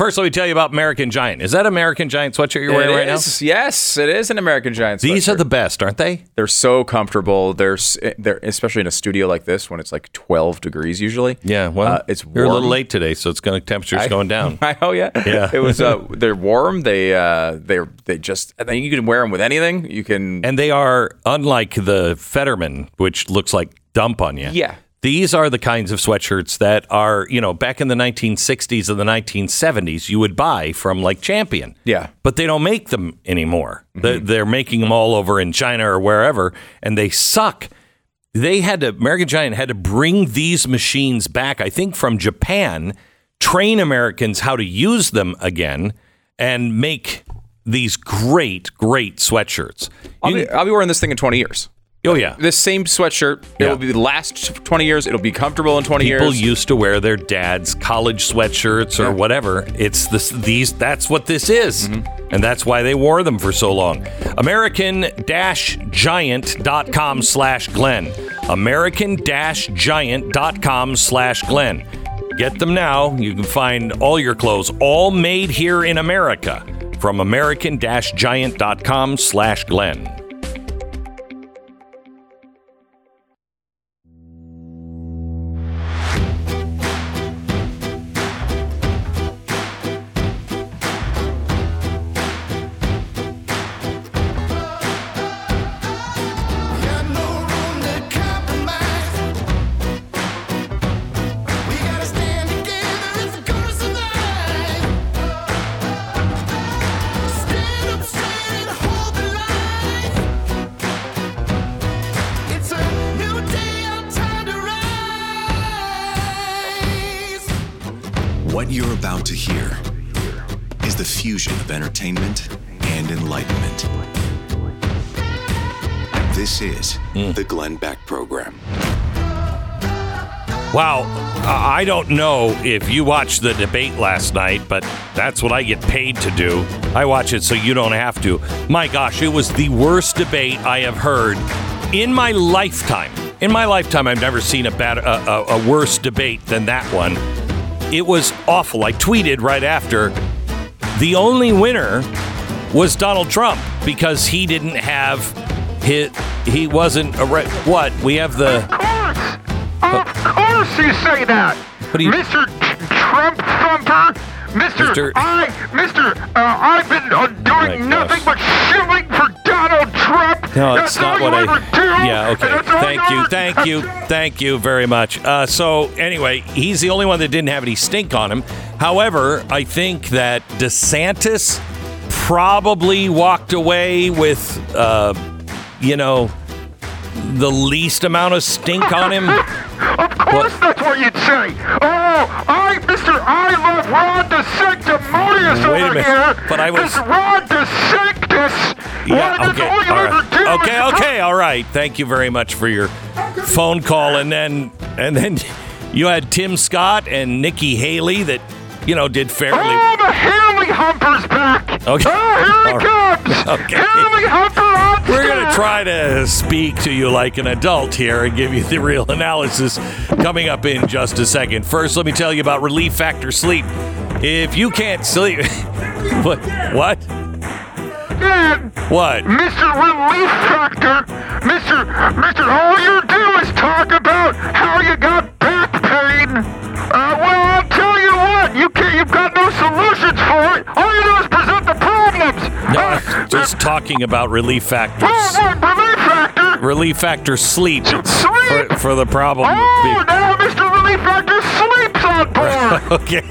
First, let me tell you about American Giant. Is that American Giant sweatshirt you're wearing It right now? is. Yes, it is an American Giant. These are the best, aren't they? They're so comfortable. They're, they're especially in a studio like this when it's like 12 degrees usually. Yeah. Well, Uh, it's you're a little late today, so it's going to temperature's going down. oh yeah, Yeah. It was. Uh, they're warm. They uh, they're they just. I think you can wear them with anything. You can. And they are unlike the Fetterman, which looks like dump on you. Yeah. These are the kinds of sweatshirts that are, you know, back in the 1960s and the 1970s, you would buy from like Champion. Yeah. But they don't make them anymore. Mm-hmm. They- They're making them all over in China or wherever, and they suck. They had to, American Giant had to bring these machines back, I think, from Japan, train Americans how to use them again, and make these great, great sweatshirts. I'll be, I'll be wearing this thing in 20 years. Oh, yeah. This same sweatshirt. Yeah. It will be the last 20 years. It'll be comfortable in 20 People years. People used to wear their dad's college sweatshirts or Yeah. whatever. It's this these that's what this is. Mm-hmm. And that's why they wore them for so long. American-giant.com slash Glenn. American-giant.com slash Glenn. Get them now. You can find all your clothes, all made here in America, from American-giant.com slash Glenn. I don't know if you watched the debate last night, but that's what I get paid to do. I watch it so you don't have to. My gosh, it was the worst debate I have heard in my lifetime. In my lifetime, I've never seen a bad, a, a, a worse debate than that one. It was awful. I tweeted right after. The only winner was Donald Trump because he didn't have his. He wasn't a re- what we have the. Of course, Of course you say that. What do you- Mr. Trump Thumper, Mr. Mr. I, Mr. Uh, I've been uh, doing My nothing but shilling for Donald Trump. No, That's it's not what I. do, Yeah, okay. Thank you, thank you, thank you very much. Uh, so anyway, he's the only one that didn't have any stink on him. However, I think that DeSantis probably walked away with, uh, you know, the least amount of stink on him. Of course, that's what you'd say. Oh, I, Mr. I love Ron DeSanctimonious Wait a over minute, here. but I was- This Ron DeSanctis. Yeah, Why, that's okay, all you all ever right. Okay, okay, all right. Thank you very much for your phone call, and then and then you had Tim Scott and Nikki Haley that you know did fairly. Oh, the Haley Humper's back. Okay. Oh, here he comes. Okay. Haley Humper on We're going to try to speak to you like an adult here and give you the real analysis coming up in just a second. First, let me tell you about Relief Factor Sleep. If you can't sleep, what? What? What? Mr. Relief Factor, Mr. Mr. All you do is talk about talking about Relief factors. oh, what, Relief Factor? Relief Factor Sleep. Sleep? for, for the problem. Oh, now Mr. Relief Factor sleeps on board. Okay.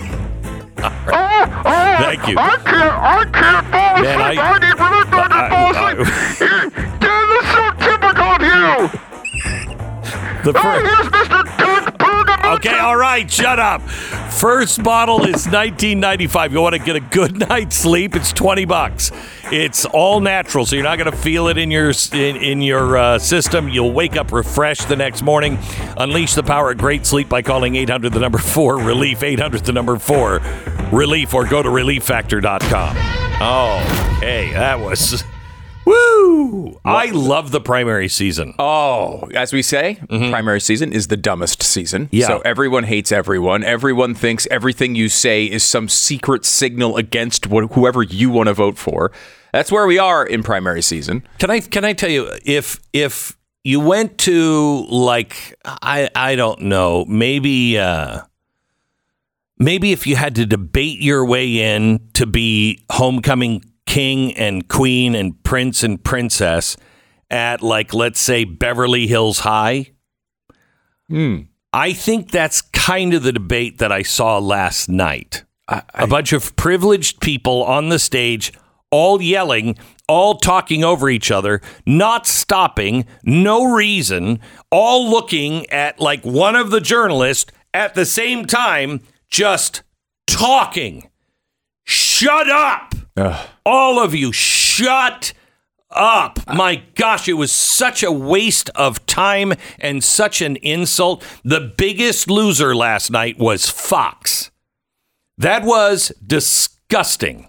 Oh, oh, Thank you. I can't, I can't fall asleep. Man, I, I- need Relief Factor to fall asleep. Damn, this is so typical of you. The Oh, here's Mr. Doug Bergamucci. Okay, all right, shut up. First bottle is 19.95. You want to get a good night's sleep? It's 20 bucks. It's all natural, so you're not going to feel it in your in, in your uh, system. You'll wake up refreshed the next morning. Unleash the power of great sleep by calling 800 the number 4 relief 800 the number 4 relief or go to relieffactor.com. Oh, hey, that was woo. I love the primary season. Oh, as we say, primary season is the dumbest season. Mm-hmm. Yeah. So everyone hates everyone. Everyone thinks everything you say is some secret signal against wh- whoever you want to vote for. That's where we are in primary season. Can I can I tell you if if you went to like I I don't know maybe uh maybe if you had to debate your way in to be homecoming king and queen and prince and princess at like let's say Beverly Hills High hmm. I think that's kind of the debate that I saw last night. a bunch of privileged people on the stage, all yelling, all talking over each other, not stopping, no reason, all looking at like one of the journalists at the same time, just talking. Shut up. All of you, shut up. My gosh, it was such a waste of time and such an insult. The biggest loser last night was Fox. That was disgusting.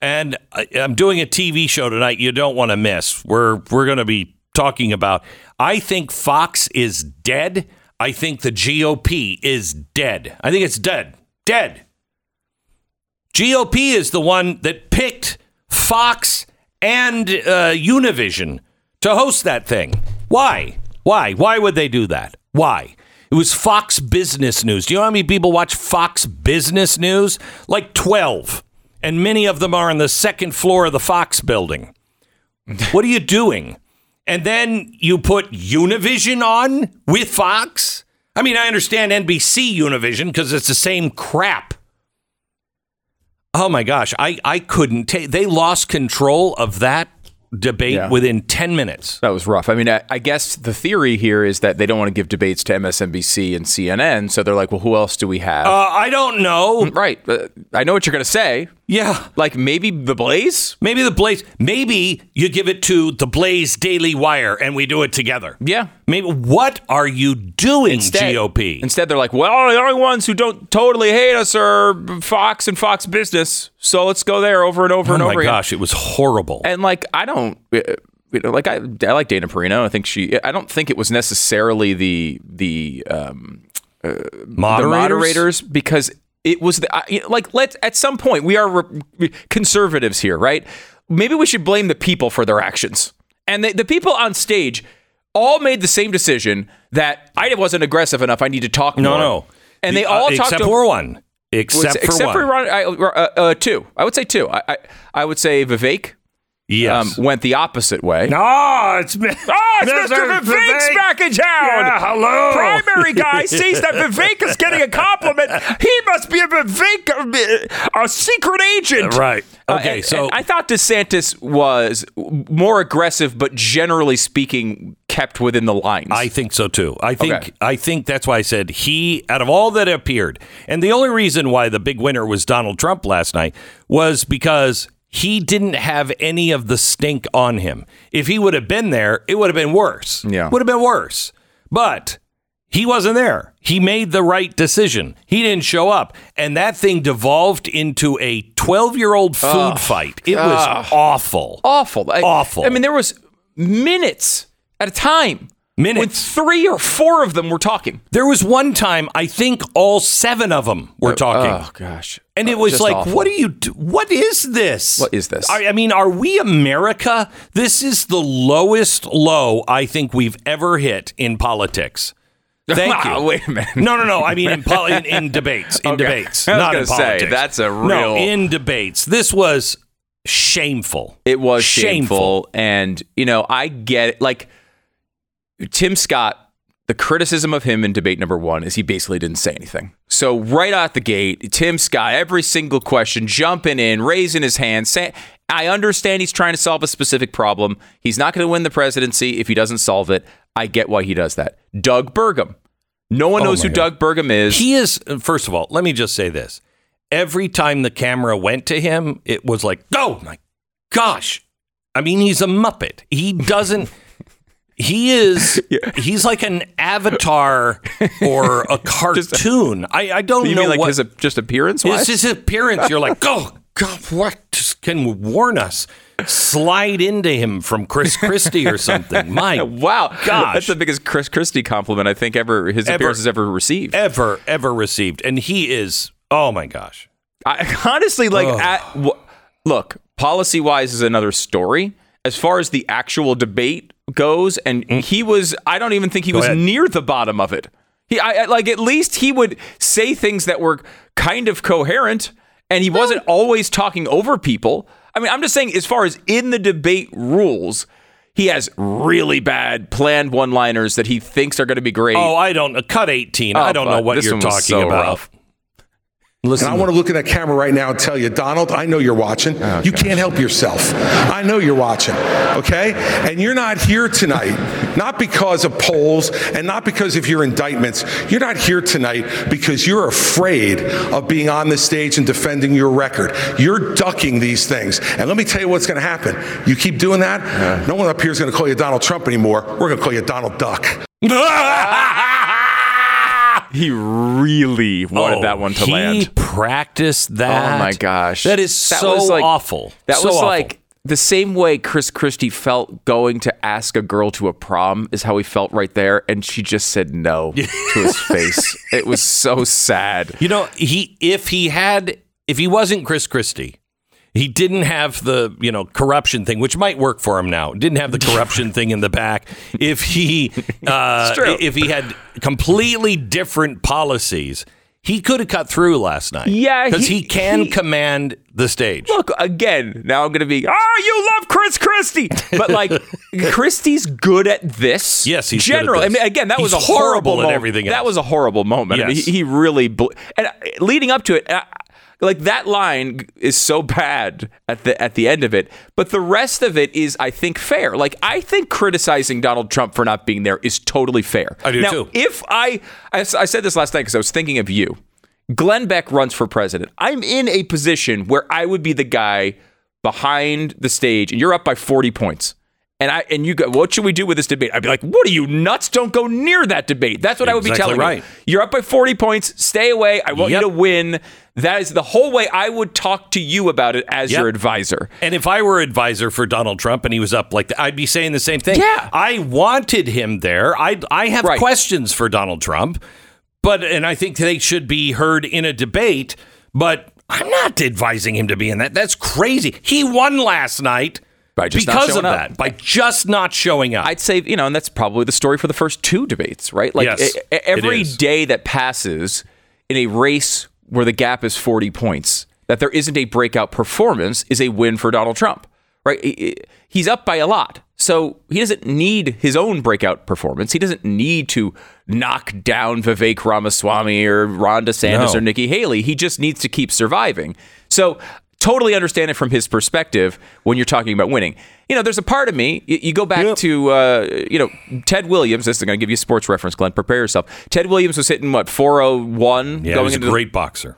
And I, I'm doing a TV show tonight you don't want to miss. We're we're going to be talking about I think Fox is dead. I think the GOP is dead. I think it's dead. Dead. GOP is the one that picked Fox and uh, Univision to host that thing. Why? Why? Why would they do that? Why? It was Fox Business News. Do you know how many people watch Fox Business News? Like 12. And many of them are on the second floor of the Fox building. what are you doing? And then you put Univision on with Fox? I mean, I understand NBC Univision because it's the same crap. Oh my gosh, I, I couldn't take. They lost control of that debate Yeah. within 10 minutes. That was rough. I mean, I, I guess the theory here is that they don't want to give debates to MSNBC and CNN, so they're like, well, who else do we have? Uh, I don't know. right. Uh, I know what you're going to say. Yeah. Like maybe the Blaze? Maybe the Blaze, maybe you give it to the Blaze Daily Wire and we do it together. Yeah. Maybe what are you doing, instead, GOP? Instead, they're like, well, the only ones who don't totally hate us are Fox and Fox Business. So let's go there over and over oh and over again. Oh my gosh, it was horrible. And like, I don't, uh, you know, like I, I like Dana Perino. I think she, I don't think it was necessarily the the um, moderators? the moderators because it was the, I- like let's at some point we are re- conservatives here, right? Maybe we should blame the people for their actions. And the, the people on stage all made the same decision that I wasn't aggressive enough. I need to talk No, more. no. no. And The- they all uh, talked except over- for one. Except, except for for one. Ron, I, uh, uh, two. I would say two. I, I, I would say Vivek yes. um, went the opposite way. oh, it's Oh, it's Mr. Vivek's back in town. Yeah, hello. Primary guy sees that Vivek is getting a compliment. He must be a Vivek, uh, a secret agent. Right. Uh, Okay, and- so I thought DeSantis was more aggressive, but generally speaking, kept within the lines. I think so too. I think Okay. I think that's why I said he out of all that appeared. And the only reason why the big winner was Donald Trump last night was because he didn't have any of the stink on him. If he would have been there, it would have been worse. Yeah. Would have been worse. But he wasn't there. He made the right decision. He didn't show up. And that thing devolved into a 12 year old food fight. It was awful. awful. I- Awful. I mean, there was minutes at a time. When Minutes. three or four of them were talking. There was one time, I think all seven of them were talking. Oh gosh. And it Uh, was like, awful. what do you do? What is this? What is this? I, I mean, are we America? This is the lowest low I think we've ever hit in politics. Thank you. Wait a minute. No, no, no. I mean, in, in, in debates. In Okay. debates. Not in gonna say, politics. that's a real. No, in debates. This was shameful. It was shameful. And, you know, I get it. Like, Tim Scott, the criticism of him in debate number one is he basically didn't say anything. So, right out the gate, Tim Scott, every single question, jumping in, raising his hand, saying, I understand he's trying to solve a specific problem. He's not going to win the presidency if he doesn't solve it. I get why he does that. Doug Burgum. No one oh knows Oh who God. Doug Burgum is. He is, first of all, let me just say this. Every time the camera went to him, it was like, oh my gosh. I mean, he's a Muppet. He doesn't, he is, he's like an avatar or a cartoon. I, I don't you know mean like what. his just appearance wise? his appearance, you're like, oh God, what can warn us? Slide into him from Chris Christie or something. My Wow, gosh. that's the biggest Chris Christie compliment I think ever his Ever. appearance has ever received. ever ever received, and he is. Oh my gosh. I, honestly, like, at, w- look, policy wise is another story. As far as the actual debate goes, and mm. he was, I don't even think he was ahead. near the bottom of it. He, I, I- like, at least he would say things that were kind of coherent, and he wasn't always talking over people. I mean, I'm just saying, as far as in the debate rules, he has really bad planned one liners that he thinks are going to be great. Oh, I don't. Cut eighteen. Oh, I don't know what you're talking so about. rough. Listen, And I want to look at that camera right now and tell you, Donald, I know you're watching. Oh, you can't help yourself. I know you're watching, okay? And you're not here tonight, not because of polls and not because of your indictments. You're not here tonight because you're afraid of being on the stage and defending your record. You're ducking these things. And let me tell you what's going to happen. You keep doing that, no one up here is going to call you Donald Trump anymore. We're going to call you Donald Duck. He really wanted Oh, that one to he land. He practiced oh that. Oh my gosh. that is That so was like- awful. That So was awful. like the same way Chris Christie felt going to ask a girl to a prom is how he felt right there, and she just said no to his face. It was so sad. you know he if he had if he wasn't Chris Christie. He didn't have the, you know, corruption thing, which might work for him now. Didn't have the corruption thing in the back. If he, uh, if he had completely different policies, he could have cut through last night. Yeah, because he- he, can he- command the stage. Look again. Now I'm going to be. Oh, you love Chris Christie, but like Christie's good at this. Yes, he's this. I mean, again, that He's was a horrible horrible at moment. everything That was a horrible moment. I mean, he, he really bl- and uh, leading up to it. Uh, like that line is so bad at the at the end of it, but the rest of it is, I think, fair. Like I think criticizing Donald Trump for not being there is totally fair. I do now, too. If I, I said this last night because I was thinking of you. Glenn Beck runs for president. I'm in a position where I would be the guy behind the stage, and you're up by 40 points. And I and you go, what should we do with this debate? I'd be like, what are you nuts? Don't go near that debate. That's what I would be Exactly telling right. you. You're up by 40 points. Stay away. I want Yep. you to win. That is the whole way I would talk to you about it as Yep. your advisor. And if I were advisor for Donald Trump and he was up like that, I'd be saying the same thing. Yeah. I wanted him there. I I have Right. questions for Donald Trump, but and I think they should be heard in a debate. But I'm not advising him to be in that. That's crazy. He won last night By just not because of showing up. that. By just not showing up. I'd say, you know, and that's probably the story for the first two debates, right? Like Yes, every it is. day that passes in a race where the gap is 40 points, that there isn't a breakout performance is a win for Donald Trump, right? He's up by a lot. So he doesn't need his own breakout performance. He doesn't need to knock down Vivek Ramaswamy or Ron DeSantis No. or Nikki Haley. He just needs to keep surviving. So totally understand it from his perspective when you're talking about winning. You know, there's a part of me, y- you go back to, uh, you know, Ted Williams. This is going to give you a sports reference, Glenn. Prepare yourself. Ted Williams was hitting, what, 401 yeah, going he's a into the- great boxer.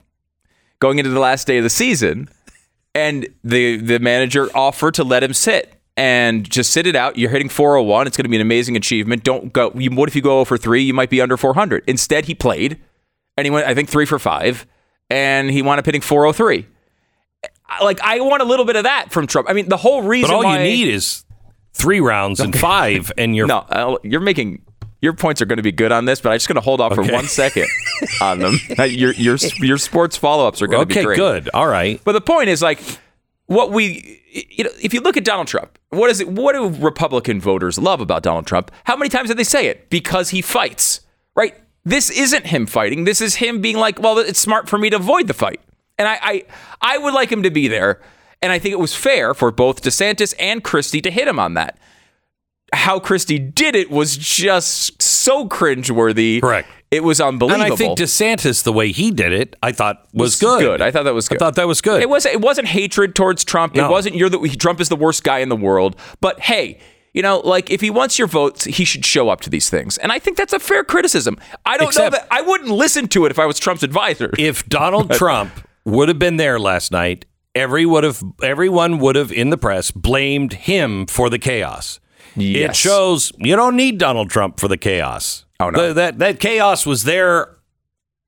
going into the last day of the season, and the the manager offered to let him sit and just sit it out. You're hitting 401. It's going to be an amazing achievement. Don't go. You, what if you go over three? You might be under 400. Instead, he played, and he went. I think three for five, and he wound up hitting 403. Like I want a little bit of that from Trump. I mean, the whole reason But all why you need is three rounds and five, and you're no, you're making your points are going to be good on this, but I'm just going to hold off for one second on them. your your your sports follow ups are going to okay. be great. Good. All right. But the point is like what we you know, if you look at Donald Trump, what is it what do Republican voters love about Donald Trump? How many times did they say it? Because he fights. Right? This isn't him fighting. This is him being like, well, it's smart for me to avoid the fight. And I I, I would like him to be there. And I think it was fair for both DeSantis and Christie to hit him on that. How Christie did it was just so cringeworthy. Correct. It was unbelievable. And I think DeSantis, the way he did it, I thought was, was good. I thought that was good. I thought that was good. It was. It wasn't hatred towards Trump. It wasn't you're the Trump is the worst guy in the world. But hey, you know, like if he wants your votes, he should show up to these things. And I think that's a fair criticism. I don't Except- know that I wouldn't listen to it if I was Trump's advisor. if Donald Trump would have been there last night, every would have everyone would have in the press blamed him for the chaos. It shows you don't need Donald Trump for the chaos. Oh, no. The- that that chaos was there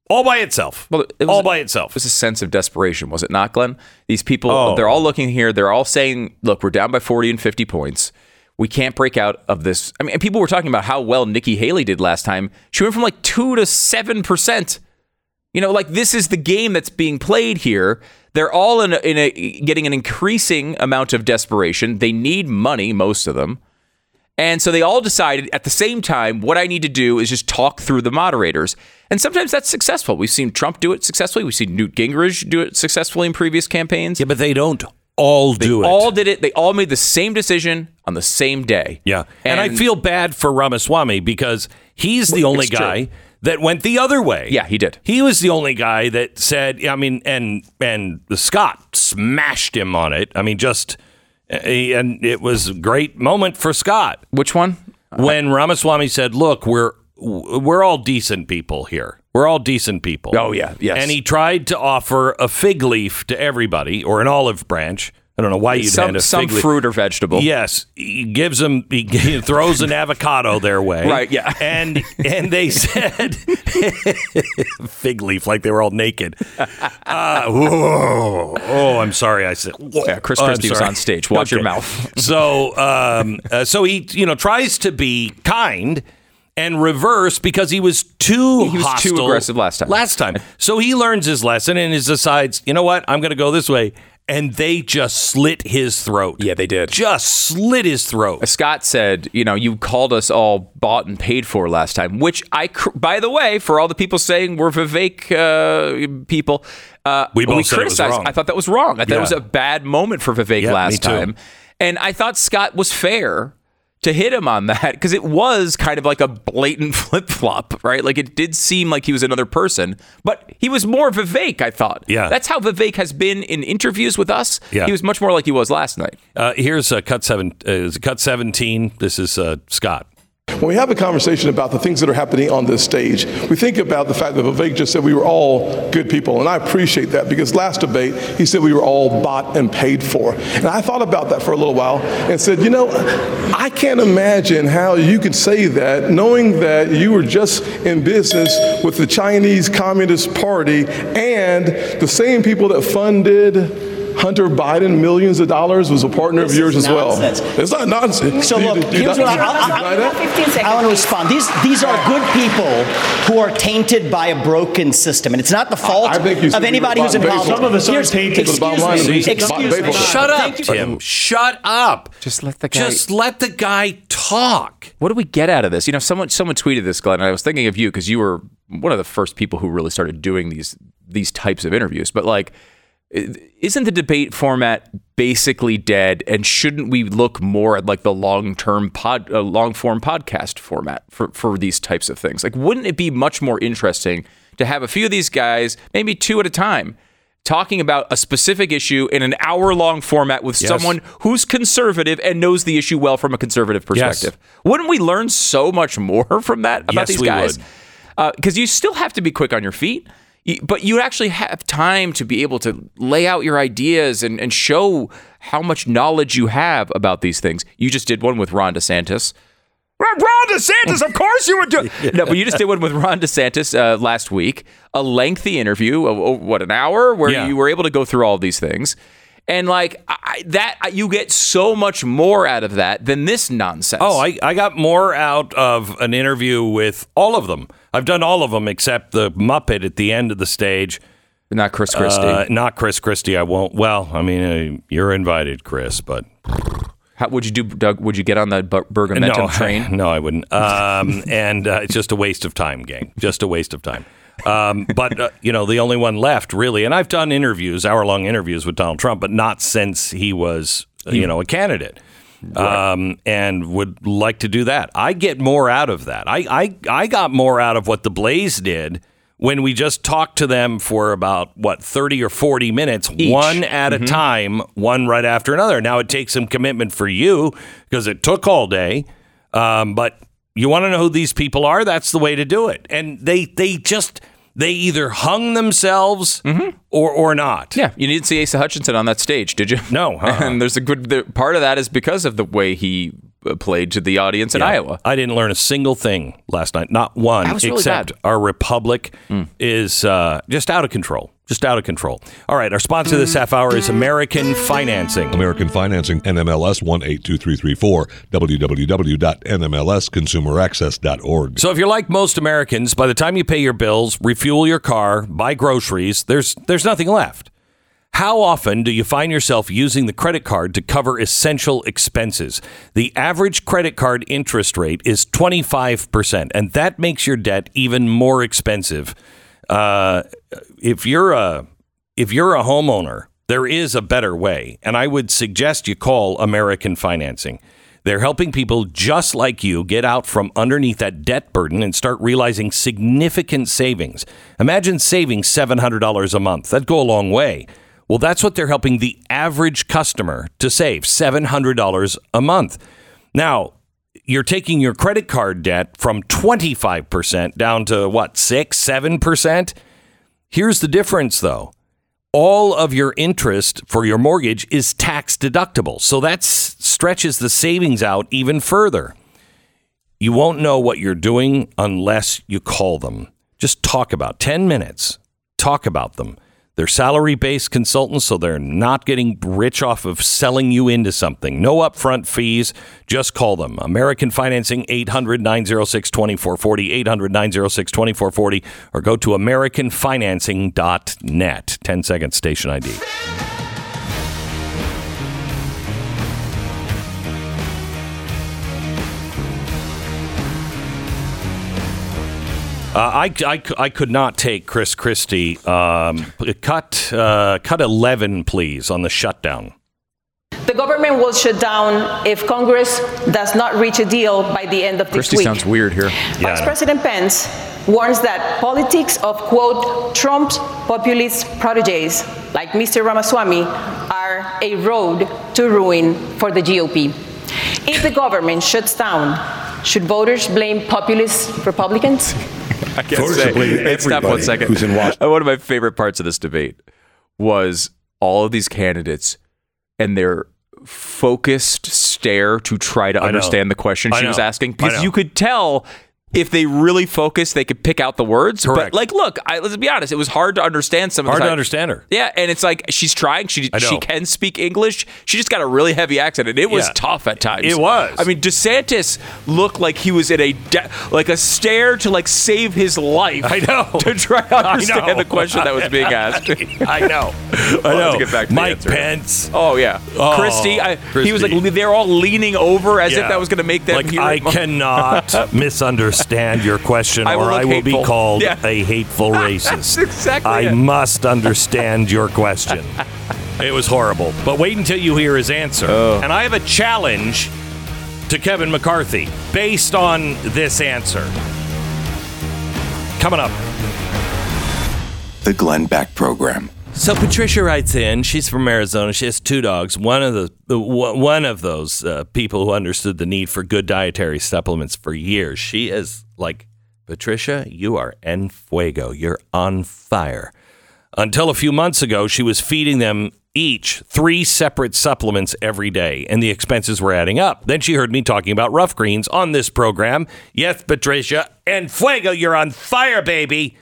all by itself. Well, it was- all by itself. It was a sense of desperation, was it not, Glenn? These people, Oh. they're all looking here. They're all saying, look, we're down by 40 and 50 points. We can't break out of this. I mean, and people were talking about how well Nikki Haley did last time. She went from like 2 to 7%. You know, like this is the game that's being played here. They're all in a, in a getting an increasing amount of desperation. They need money, most of them. And so they all decided at the same time, what I need to do is just talk through the moderators. And sometimes that's successful. We've seen Trump do it successfully. We've seen Newt Gingrich do it successfully in previous campaigns. yeah, but they don't all do it. They all did it. They all made the same decision on the same day. Yeah. And, I feel bad for Ramaswamy because he's the only guy. true. That went the other way. Yeah, he did. He was the only guy that said, I mean, and and Scott smashed him on it. I mean, just eh, eh, and it was a great moment for Scott Which one? when Ramaswamy said, "Look, we're we're all decent people here. We're all decent people." Oh, yeah. Yes. And he tried to offer a fig leaf to everybody or an olive branch. I don't know why you'd hand Some a some fig leaf. fruit or vegetable. Yes, he gives them. He, he throws an avocado their way. Right, yeah. and and they said fig leaf like they were all naked. Uh, whoa. Oh, I'm sorry. I said. Yeah, Chris Oh, Christie was on stage. Watch your mouth. So, um, uh, so he you know tries to be kind. And reverse because he was too He was too aggressive last time. Last time, so he learns his lesson and he decides, you know what, I'm going to go this way, and they just slit his throat. Yeah, they did. Just slit his throat. Scott said, you know, you called us all bought and paid for last time, which I, cr- by the way, for all the people saying we're Vivek uh, people, uh, We both we said it was criticized. I thought that was wrong. I thought Yeah. it was a bad moment for Vivek Yeah, last time. And I thought Scott was fair to hit him on that because it was kind of like a blatant flip flop, right? Like it did seem like he was another person, but he was more Vivek, I thought. Yeah. That's how Vivek has been in interviews with us. Yeah. He was much more like he was last night. Uh, here's uh, cut seven. Uh, is it cut seventeen. This is uh, Scott. When we have a conversation about the things that are happening on this stage, we think about the fact that Vivek just said we were all good people. And I appreciate that because last debate, he said we were all bought and paid for. And I thought about that for a little while and said, you know, I can't imagine how you could say that knowing that you were just in business with the Chinese Communist Party and the same people that funded. Hunter Biden, millions of dollars, was a partner This of yours is as well. nonsense. It's not nonsense. So Do you- look, do you here's not- what I, do you I, that? I, I want to respond. These these are good people who are tainted by a broken system, and it's not the fault I think you of anybody who's bought and paid involved. for. Some of us are Here's- tainted. The bottom Excuse line me. is we- bought Excuse me. Shut up, Thank you. Tim. Shut up. Just let the guy- Just let the guy talk. What do we get out of this? You know, someone someone tweeted this, Glenn. And I was thinking of you because you were one of the first people who really started doing these these types of interviews. But like, i- isn't the debate format basically dead? And shouldn't we look more at like the long term pod, uh, long form podcast format for for these types of things? Like, wouldn't it be much more interesting to have a few of these guys, maybe two at a time? Talking about a specific issue in an hour long format with Yes. someone who's conservative and knows the issue well from a conservative perspective. Wouldn't we learn so much more from that about Yes, these guys? Because you still have to be quick on your feet, but you actually have time to be able to lay out your ideas and, and show how much knowledge you have about these things. You just did one with Ron DeSantis. Ron DeSantis, of course you would do. No, but you just did one with Ron DeSantis uh, last week, a lengthy interview of oh, what an hour, where Yeah. you were able to go through all these things, and like I, that, you get so much more out of that than this nonsense. Oh, I, I got more out of an interview with all of them. I've done all of them except the Muppet at the end of the stage. not Chris Christie. Uh, not Chris Christie. I won't. Well, I mean, uh, you're invited, Chris, but How would you do, Doug? Would you get on the Bergamentum no, train? no, I wouldn't. Um, and uh, it's just a waste of time, gang. Just a waste of time. Um, but uh, you know, the only one left, really. And I've done interviews, hour-long interviews with Donald Trump, but not since he was, you know, a candidate. Um, and would like to do that. I get more out of that. I, I I got more out of what the Blaze did when we just talked to them for about what 30 or 40 minutes one at a time one right after another now it takes some commitment for you because it took all day um, but you want to know who these people are that's the way to do it and they they just they either hung themselves or or not Yeah, you didn't see Asa Hutchinson on that stage, did you? No, uh-uh. And there's a good the, part of that is because of the way he uh, played to the audience in Yeah. Iowa. I didn't learn a single thing last night, not one, really except bad. our republic is uh, just out of control. Just out of control. All right, our sponsor this half hour is American Financing. American Financing, NMLS 182334, www.nmlsconsumeraccess.org. So if you're like most Americans, by the time you pay your bills, refuel your car, buy groceries, there's there's nothing left. How often do you find yourself using the credit card to cover essential expenses? The average credit card interest rate is 25%, and that makes your debt even more expensive. Uh, if you're a if you're a homeowner, there is a better way, and I would suggest you call American Financing. They're helping people just like you get out from underneath that debt burden and start realizing significant savings. Imagine saving $700 a month. That'd go a long way. Well, that's what they're helping the average customer to save $700 a month. Now, you're taking your credit card debt from 25% down to what, 6, 7%? Here's the difference though. All of your interest for your mortgage is tax deductible. So that stretches the savings out even further. You won't know what you're doing unless you call them. Just talk about 10 minutes. Talk about them. They're salary based consultants, so they're not getting rich off of selling you into something. No upfront fees. Just call them. American Financing 800 906 2440, 800 906 2440, or go to AmericanFinancing.net. 10 second station ID. Uh, I, I, I could not take Chris Christie. Um, cut uh, cut eleven, please, on the shutdown. The government will shut down if Congress does not reach a deal by the end of this Christie week. sounds weird here. Vice President Pence warns that politics of, quote, Trump's populist proteges, like Mr. Ramaswamy, are a road to ruin for the GOP. If the government shuts down, should voters blame populist Republicans? I can't Voters say. Hey, Stop one everybody who's in Washington. One of my favorite parts of this debate was all of these candidates and their focused stare to try to understand the question she was asking. Because you could tell if they really focus, they could pick out the words Correct. but like look I, let's be honest it was hard to understand some of Hard to understand her. yeah and it's like she's trying she she can speak english she just got a really heavy accent and it was Yeah. tough at times It was. i mean desantis looked like he was in a de- like a stare to like save his life I know. to try to understand the question that was being asked. I know. I know. to get back to Mike. Pence. Oh yeah, Oh, Christie. I, He was like they're all leaning over as if that was going to make them like. I cannot misunderstand your question, I or I will hateful. be called Yeah. a hateful racist. That's exactly I it. must understand your question. it was horrible, but wait until you hear his answer. Oh. And I have a challenge to Kevin McCarthy based on this answer. Coming up. The Glenn Beck Program. So Patricia writes in. She's from Arizona. She has two dogs. One of the one of those uh, people who understood the need for good dietary supplements for years. She is like Patricia. You are en fuego. You're on fire. Until a few months ago, she was feeding them each three separate supplements every day, and the expenses were adding up. Then she heard me talking about rough greens on this program. Yes, Patricia, en fuego. You're on fire, baby.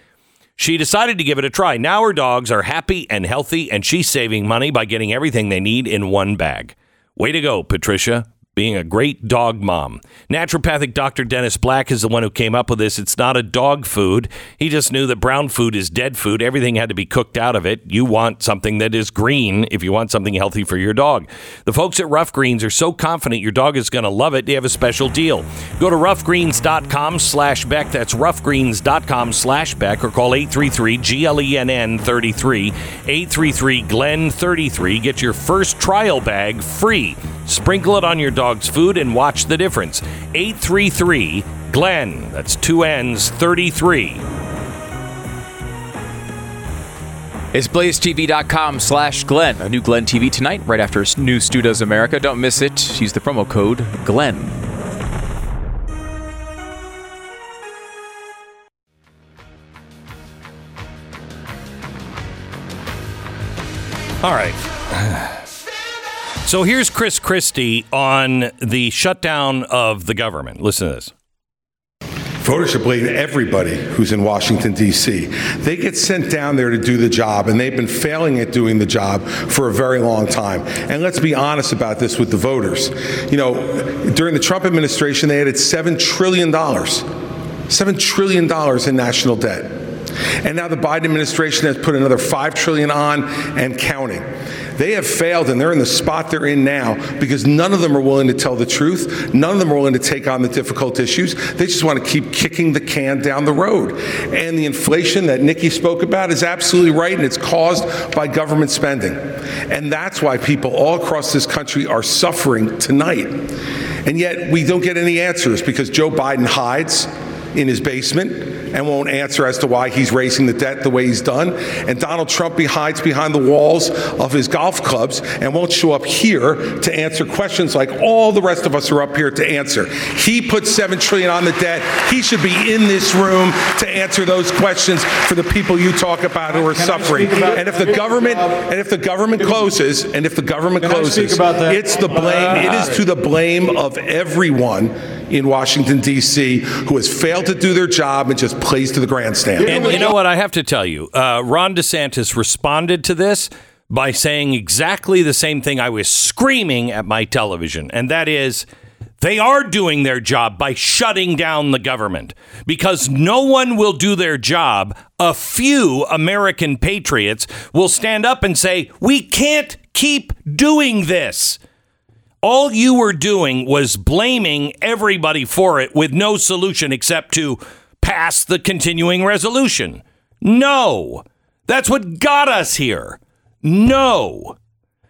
She decided to give it a try. Now her dogs are happy and healthy, and she's saving money by getting everything they need in one bag. Way to go, Patricia. Being a great dog mom. Naturopathic Dr. Dennis Black is the one who came up with this. It's not a dog food. He just knew that brown food is dead food. Everything had to be cooked out of it. You want something that is green if you want something healthy for your dog. The folks at Rough Greens are so confident your dog is going to love it. They have a special deal. Go to roughgreens.com slash Beck. That's roughgreens.com slash Beck or call 833 GLENN 33 833 Glenn 33. Get your first trial bag free. Sprinkle it on your dog's food and watch the difference. 833 Glenn. That's two N's 33. It's blazetv.com slash Glenn. A new Glenn TV tonight, right after new Stu Does America. Don't miss it. Use the promo code Glenn. All right. So here's Chris Christie on the shutdown of the government. Listen to this. Voters should blame everybody who's in Washington, D.C. They get sent down there to do the job, and they've been failing at doing the job for a very long time. And let's be honest about this with the voters. You know, during the Trump administration, they added $7 trillion, $7 trillion in national debt. And now the Biden administration has put another 5 trillion on and counting. They have failed and they're in the spot they're in now because none of them are willing to tell the truth. None of them are willing to take on the difficult issues. They just want to keep kicking the can down the road. And the inflation that Nikki spoke about is absolutely right and it's caused by government spending. And that's why people all across this country are suffering tonight. And yet we don't get any answers because Joe Biden hides in his basement and won't answer as to why he's raising the debt the way he's done. And Donald Trump hides behind the walls of his golf clubs and won't show up here to answer questions like all the rest of us are up here to answer. He put seven trillion on the debt. He should be in this room to answer those questions for the people you talk about who are suffering. And if the government and if the government closes and if the government Can closes, it's the blame. It is to the blame of everyone in Washington D.C. who has failed to do their job and just plays to the grandstand. And you know what? I have to tell you, uh, Ron DeSantis responded to this by saying exactly the same thing I was screaming at my television, and that is. They are doing their job by shutting down the government because no one will do their job. A few American patriots will stand up and say, We can't keep doing this. All you were doing was blaming everybody for it with no solution except to pass the continuing resolution. No. That's what got us here. No.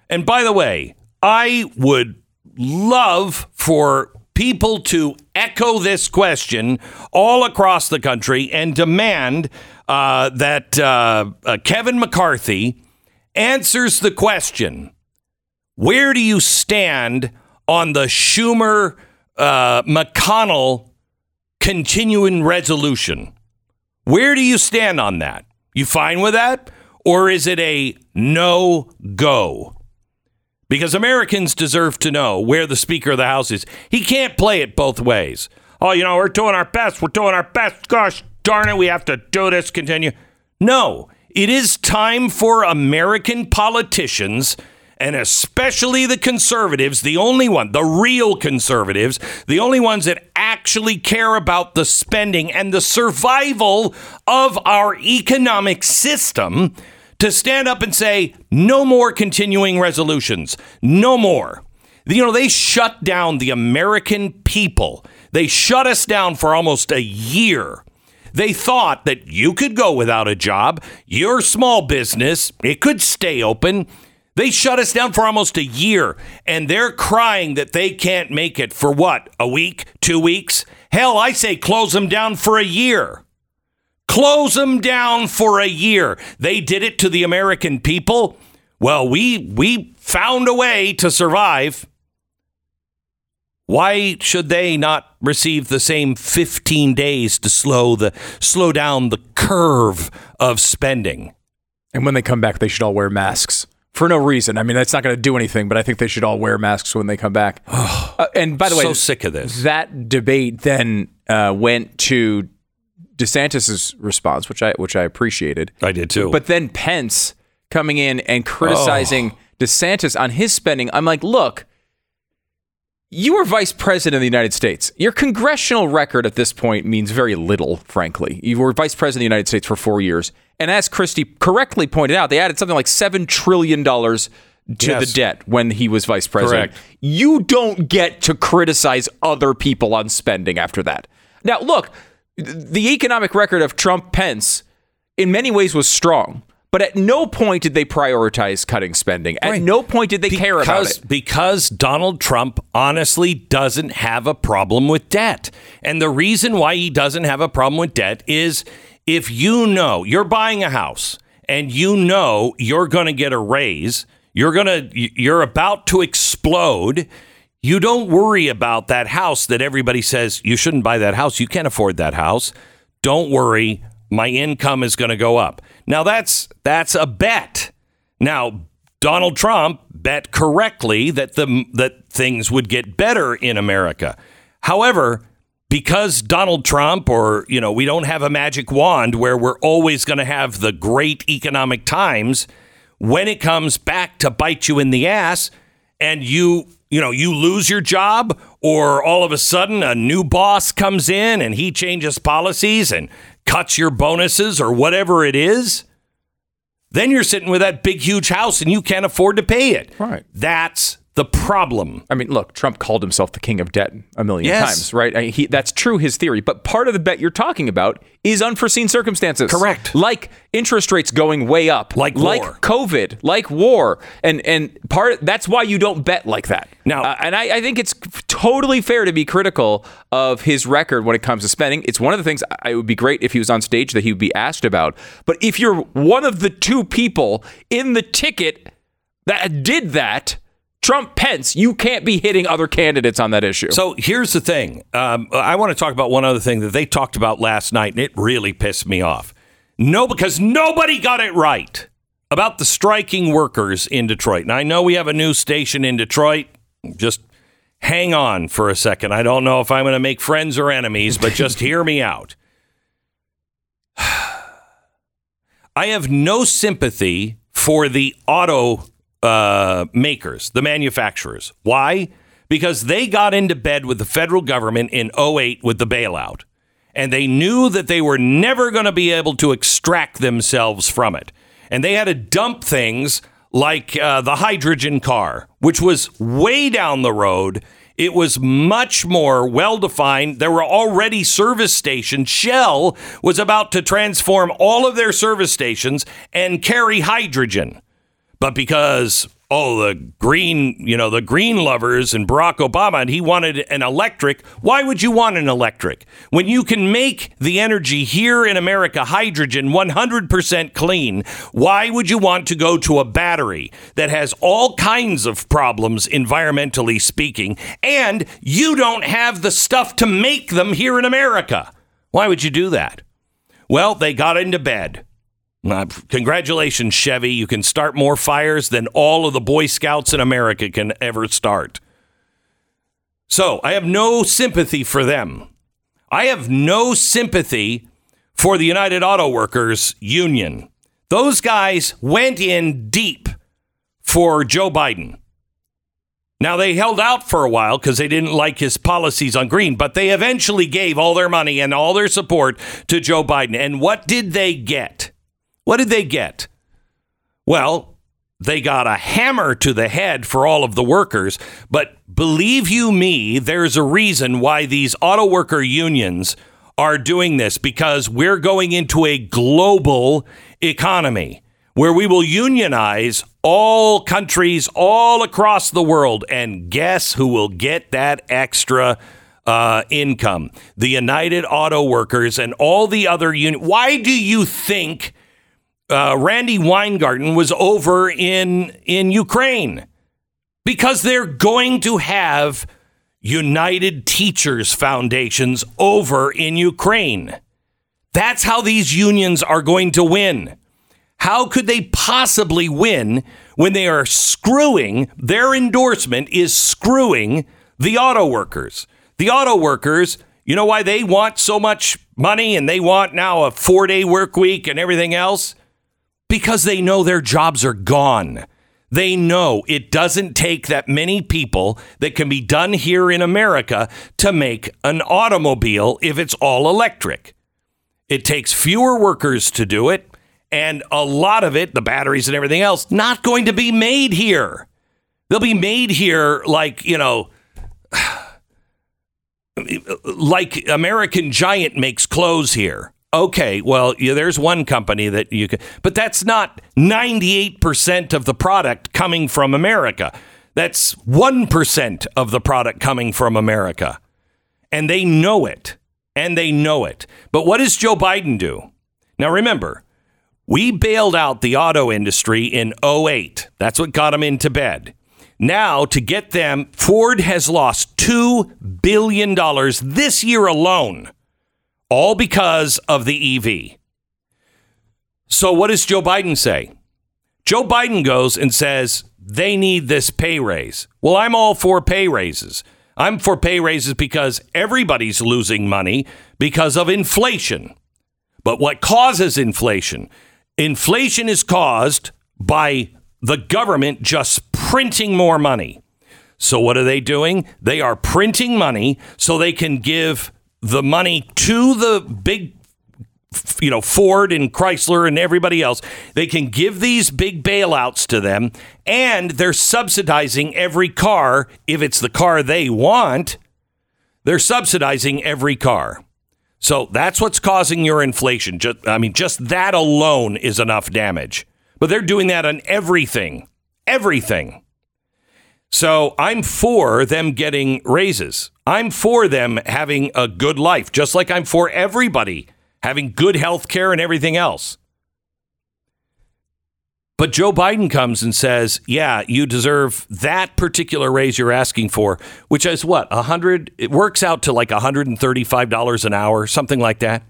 And by the way, I would love for people to echo this question all across the country and demand uh, that uh, uh, Kevin McCarthy answers the question where do you stand on the Schumer uh, McConnell continuing resolution? Where do you stand on that? You fine with that? Or is it a no go? Because Americans deserve to know where the Speaker of the House is. He can't play it both ways. Oh, you know, we're doing our best. We're doing our best. Gosh darn it, we have to do this, continue. No, it is time for American politicians and especially the conservatives, the only one, the real conservatives, the only ones that actually care about the spending and the survival of our economic system, to stand up and say, no more continuing resolutions, no more. You know, they shut down the American people. They shut us down for almost a year. They thought that you could go without a job, your small business, it could stay open. They shut us down for almost a year, and they're crying that they can't make it for what? A week? Two weeks? Hell, I say close them down for a year. Close them down for a year. They did it to the American people. Well, we we found a way to survive. Why should they not receive the same 15 days to slow the slow down the curve of spending? And when they come back, they should all wear masks for no reason. I mean, that's not going to do anything, but I think they should all wear masks when they come back. Uh, and by the way, so sick of this. That debate then uh, went to DeSantis's response, which I which I appreciated. I did too. But then Pence coming in and criticizing DeSantis on his spending. I'm like, look, you were vice president of the United States. Your congressional record at this point means very little, frankly. You were vice president of the United States for four years. And as Christie correctly pointed out, they added something like $7 trillion to Yes. the debt when he was vice president. Correct. You don't get to criticize other people on spending after that. Now, look, the economic record of Trump Pence in many ways was strong. But at no point did they prioritize cutting spending. At no point did they care about because, it. Because Donald Trump honestly doesn't have a problem with debt. And the reason why he doesn't have a problem with debt is if you know you're buying a house and you know you're going to get a raise, you're going to you're about to explode, you don't worry about that house that everybody says you shouldn't buy that house, you can't afford that house. Don't worry, my income is going to go up. Now that's that's a bet. Now Donald Trump bet correctly that the that things would get better in America. However, because Donald Trump or you know we don't have a magic wand where we're always going to have the great economic times when it comes back to bite you in the ass and you you know you lose your job or all of a sudden a new boss comes in and he changes policies and cuts your bonuses or whatever it is then you're sitting with that big huge house and you can't afford to pay it Right. that's the problem I mean, look, Trump called himself the king of debt a million Yes. times, right? I mean, he, that's true, his theory. But part of the bet you're talking about is unforeseen circumstances. Correct. Like interest rates going way up, Like like war. COVID, like war, and and part that's why you don't bet like that. Now- Uh, and I, I think it's totally fair to be critical of his record when it comes to spending. It's one of the things I, it would be great if he was on stage that he would be asked about. But if you're one of the two people in the ticket that did that. Trump Pence, you can't be hitting other candidates on that issue. So here's the thing. Um, I want to talk about one other thing that they talked about last night, and it really pissed me off. No, because nobody got it right about the striking workers in Detroit. And I know we have a new station in Detroit. Just hang on for a second. I don't know if I'm going to make friends or enemies, but just hear me out. I have no sympathy for the auto uh, makers, the manufacturers. Why? Because they got into bed with the federal government in 08 with the bailout. And they knew that they were never going to be able to extract themselves from it. And they had to dump things like uh, the hydrogen car, which was way down the road. It was much more well defined. There were already service stations. Shell was about to transform all of their service stations and carry hydrogen. But because oh the green, you know, the green lovers and Barack Obama and he wanted an electric, why would you want an electric when you can make the energy here in America hydrogen 100% clean? Why would you want to go to a battery that has all kinds of problems environmentally speaking and you don't have the stuff to make them here in America? Why would you do that? Well, they got into bed. Uh, congratulations, Chevy. You can start more fires than all of the Boy Scouts in America can ever start. So I have no sympathy for them. I have no sympathy for the United Auto Workers Union. Those guys went in deep for Joe Biden. Now, they held out for a while because they didn't like his policies on green, but they eventually gave all their money and all their support to Joe Biden. And what did they get? What did they get? Well, they got a hammer to the head for all of the workers. But believe you me, there's a reason why these auto worker unions are doing this because we're going into a global economy where we will unionize all countries all across the world. And guess who will get that extra uh, income? The United Auto Workers and all the other unions. Why do you think uh, Randi Weingarten was over in in Ukraine? Because they're going to have United Teachers Foundations over in Ukraine. That's how these unions are going to win. How could they possibly win when they are screwing their endorsement is screwing the auto workers? The auto workers, you know why they want so much money and they want now a four day work week and everything else? Because they know their jobs are gone. They know it doesn't take that many people that can be done here in America to make an automobile if it's all electric. It takes fewer workers to do it, and a lot of it, the batteries and everything else, not going to be made here. They'll be made here like, you know, like American Giant makes clothes here. Okay, well, yeah, there's one company that you can, but that's not 98% of the product coming from America. That's 1% of the product coming from America. And they know it. And they know it. But what does Joe Biden do? Now, remember, we bailed out the auto industry in 08. That's what got them into bed. Now, to get them, Ford has lost $2 billion this year alone, all because of the EV. So, what does Joe Biden say? Joe Biden goes and says, they need this pay raise. Well, I'm all for pay raises. I'm for pay raises because everybody's losing money because of inflation. But what causes inflation? Inflation is caused by the government just printing more money. So, what are they doing? They are printing money so they can give the money to the big you know Ford and Chrysler and everybody else. They can give these big bailouts to them and they're subsidizing every car if it's the car they want they're subsidizing every car. So that's what's causing your inflation. Just I mean just that alone is enough damage. But they're doing that on everything everything so I'm for them getting raises I'm for them having a good life just like I'm for everybody having good health care and everything else. But Joe Biden comes and says, "Yeah, you deserve that particular raise you're asking for, which is what a hundred. It works out to like 135 dollars an hour, something like that.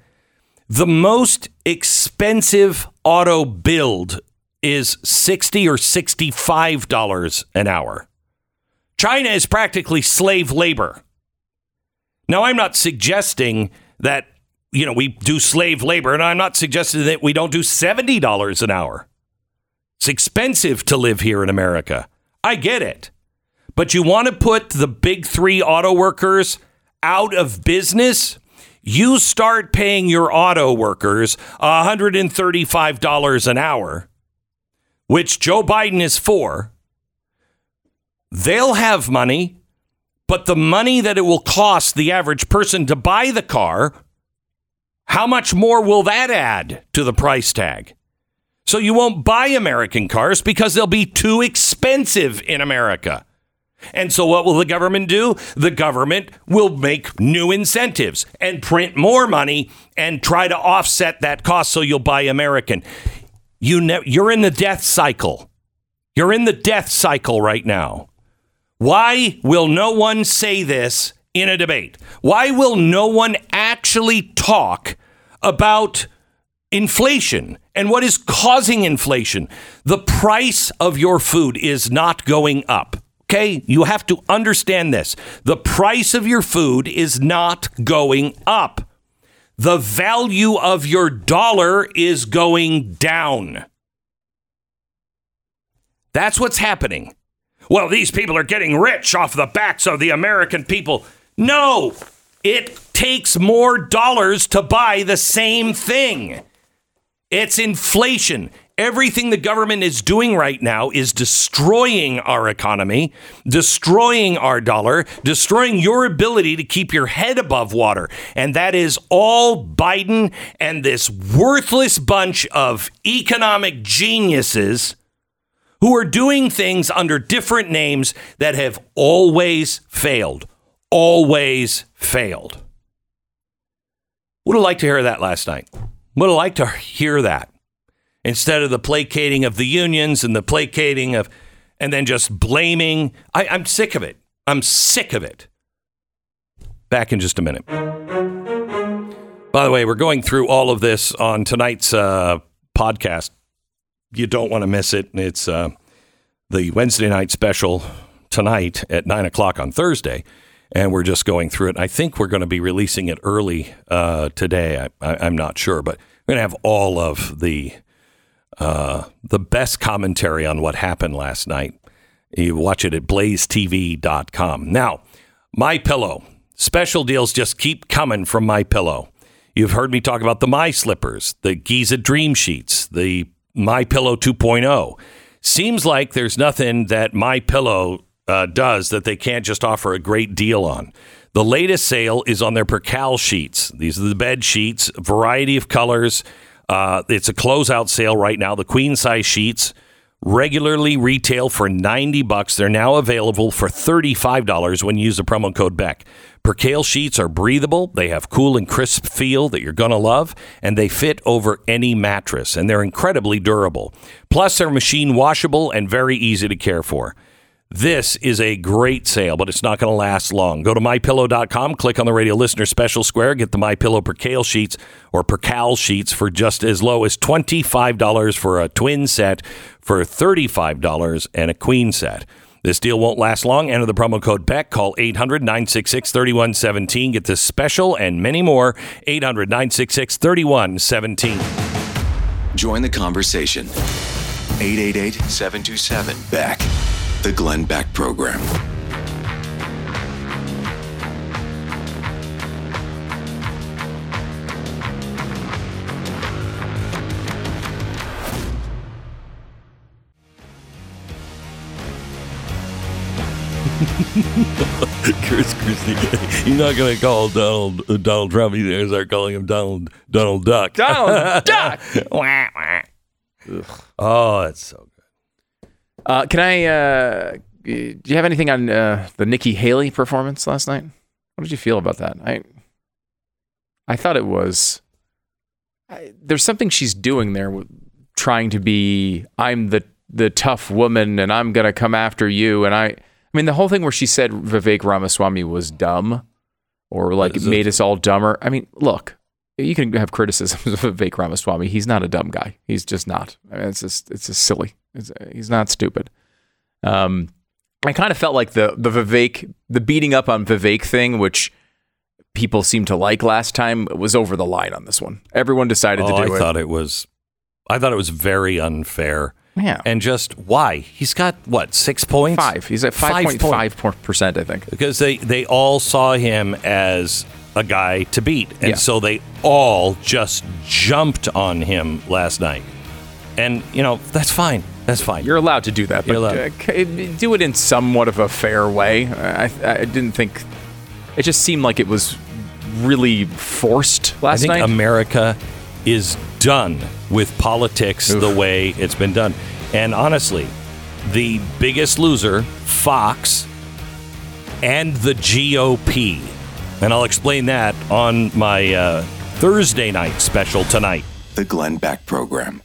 The most expensive auto build is 60 or 65 dollars an hour. China is practically slave labor. Now, I'm not suggesting that you know, we do slave labor, and I'm not suggesting that we don't do $70 an hour. It's expensive to live here in America. I get it. But you want to put the big three auto workers out of business? You start paying your auto workers $135 an hour, which Joe Biden is for. They'll have money, but the money that it will cost the average person to buy the car how much more will that add to the price tag? So you won't buy American cars because they'll be too expensive in America. And so what will the government do? The government will make new incentives and print more money and try to offset that cost so you'll buy American. You ne- you're in the death cycle. You're in the death cycle right now. Why will no one say this in a debate? Why will no one actually talk about inflation and what is causing inflation? The price of your food is not going up. Okay, you have to understand this. The price of your food is not going up. The value of your dollar is going down. That's what's happening. Well, these people are getting rich off the backs of the American people. No, it takes more dollars to buy the same thing. It's inflation. Everything the government is doing right now is destroying our economy, destroying our dollar, destroying your ability to keep your head above water. And that is all Biden and this worthless bunch of economic geniuses who are doing things under different names that have always failed always failed. Would have liked to hear that last night. Would have liked to hear that instead of the placating of the unions and the placating of, and then just blaming. I, I'm sick of it. I'm sick of it. Back in just a minute. By the way, we're going through all of this on tonight's uh, podcast. You don't want to miss it. It's uh, the Wednesday night special tonight at nine o'clock on Thursday and we're just going through it. I think we're going to be releasing it early uh, today. I, am not sure, but we're going to have all of the uh, the best commentary on what happened last night. You watch it at blazetv.com. Now, my pillow special deals just keep coming from my pillow. You've heard me talk about the My Slippers, the Giza Dream Sheets, the My Pillow 2.0. Seems like there's nothing that My Pillow uh, does that they can't just offer a great deal on. The latest sale is on their percal sheets. These are the bed sheets, variety of colors. Uh, it's a closeout sale right now. The queen size sheets regularly retail for 90 bucks. They're now available for $35 when you use the promo code BECK. Percale sheets are breathable. They have cool and crisp feel that you're going to love, and they fit over any mattress, and they're incredibly durable. Plus, they're machine washable and very easy to care for. This is a great sale, but it's not going to last long. Go to mypillow.com, click on the radio listener special square, get the MyPillow percale sheets or percal sheets for just as low as $25 for a twin set, for $35 and a queen set. This deal won't last long. Enter the promo code BECK. Call 800 966 3117. Get this special and many more. 800 966 3117. Join the conversation. 888 727 Beck. The Glenn Beck Program. Chris Christie. You're not going to call Donald uh, Donald Trump. You're going to start calling him Donald Donald Duck. Donald Duck. Wah, wah. oh, that's so good. Uh, can I? Uh, do you have anything on uh, the Nikki Haley performance last night? What did you feel about that? I I thought it was. I, there's something she's doing there, with trying to be. I'm the the tough woman, and I'm gonna come after you. And I mean, the whole thing where she said Vivek Ramaswamy was dumb, or like it- made us all dumber. I mean, look, you can have criticisms of Vivek Ramaswamy. He's not a dumb guy. He's just not. I mean, it's just it's just silly. It's, he's not stupid. Um, I kind of felt like the the Vivek the beating up on Vivek thing, which people seemed to like last time, was over the line on this one. Everyone decided Oh, to do I it. thought it was. I thought it was very unfair. Yeah. And just why? He's got what six points? Five. He's at five point five percent, I think. because they they all saw him as a guy to beat, and Yeah. so they all just jumped on him last night. And you know that's fine. That's fine. You're allowed to do that, but You're allowed. uh, do it in somewhat of a fair way. I, I didn't think it just seemed like it was really forced I think night. America is done with politics the way it's been done. And honestly, the biggest loser, Fox, and the GOP. And I'll explain that on my uh, Thursday night special tonight. The Glenn Beck Program.